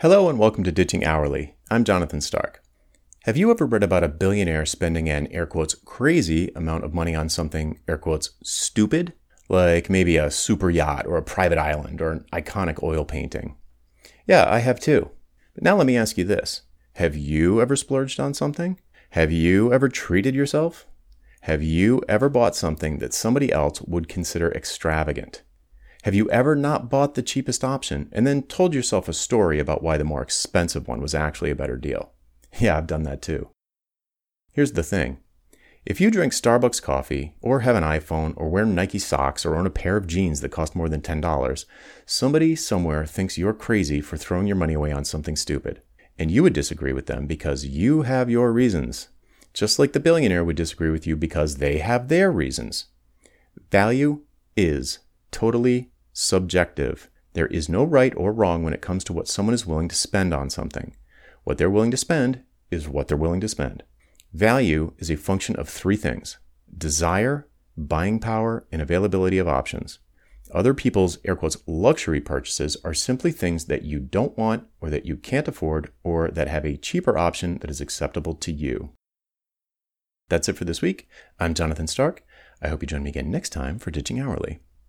Hello and welcome to Ditching Hourly. I'm Jonathan Stark. Have you ever read about a billionaire spending an air quotes crazy amount of money on something air quotes stupid? Like maybe a super yacht or a private island or an iconic oil painting. Yeah, I have too. But now let me ask you this Have you ever splurged on something? Have you ever treated yourself? Have you ever bought something that somebody else would consider extravagant? Have you ever not bought the cheapest option and then told yourself a story about why the more expensive one was actually a better deal? Yeah, I've done that too. Here's the thing if you drink Starbucks coffee, or have an iPhone, or wear Nike socks, or own a pair of jeans that cost more than $10, somebody somewhere thinks you're crazy for throwing your money away on something stupid. And you would disagree with them because you have your reasons. Just like the billionaire would disagree with you because they have their reasons. Value is totally subjective. There is no right or wrong when it comes to what someone is willing to spend on something. What they're willing to spend is what they're willing to spend. Value is a function of three things desire, buying power, and availability of options. Other people's air quotes luxury purchases are simply things that you don't want or that you can't afford or that have a cheaper option that is acceptable to you. That's it for this week. I'm Jonathan Stark. I hope you join me again next time for Ditching Hourly.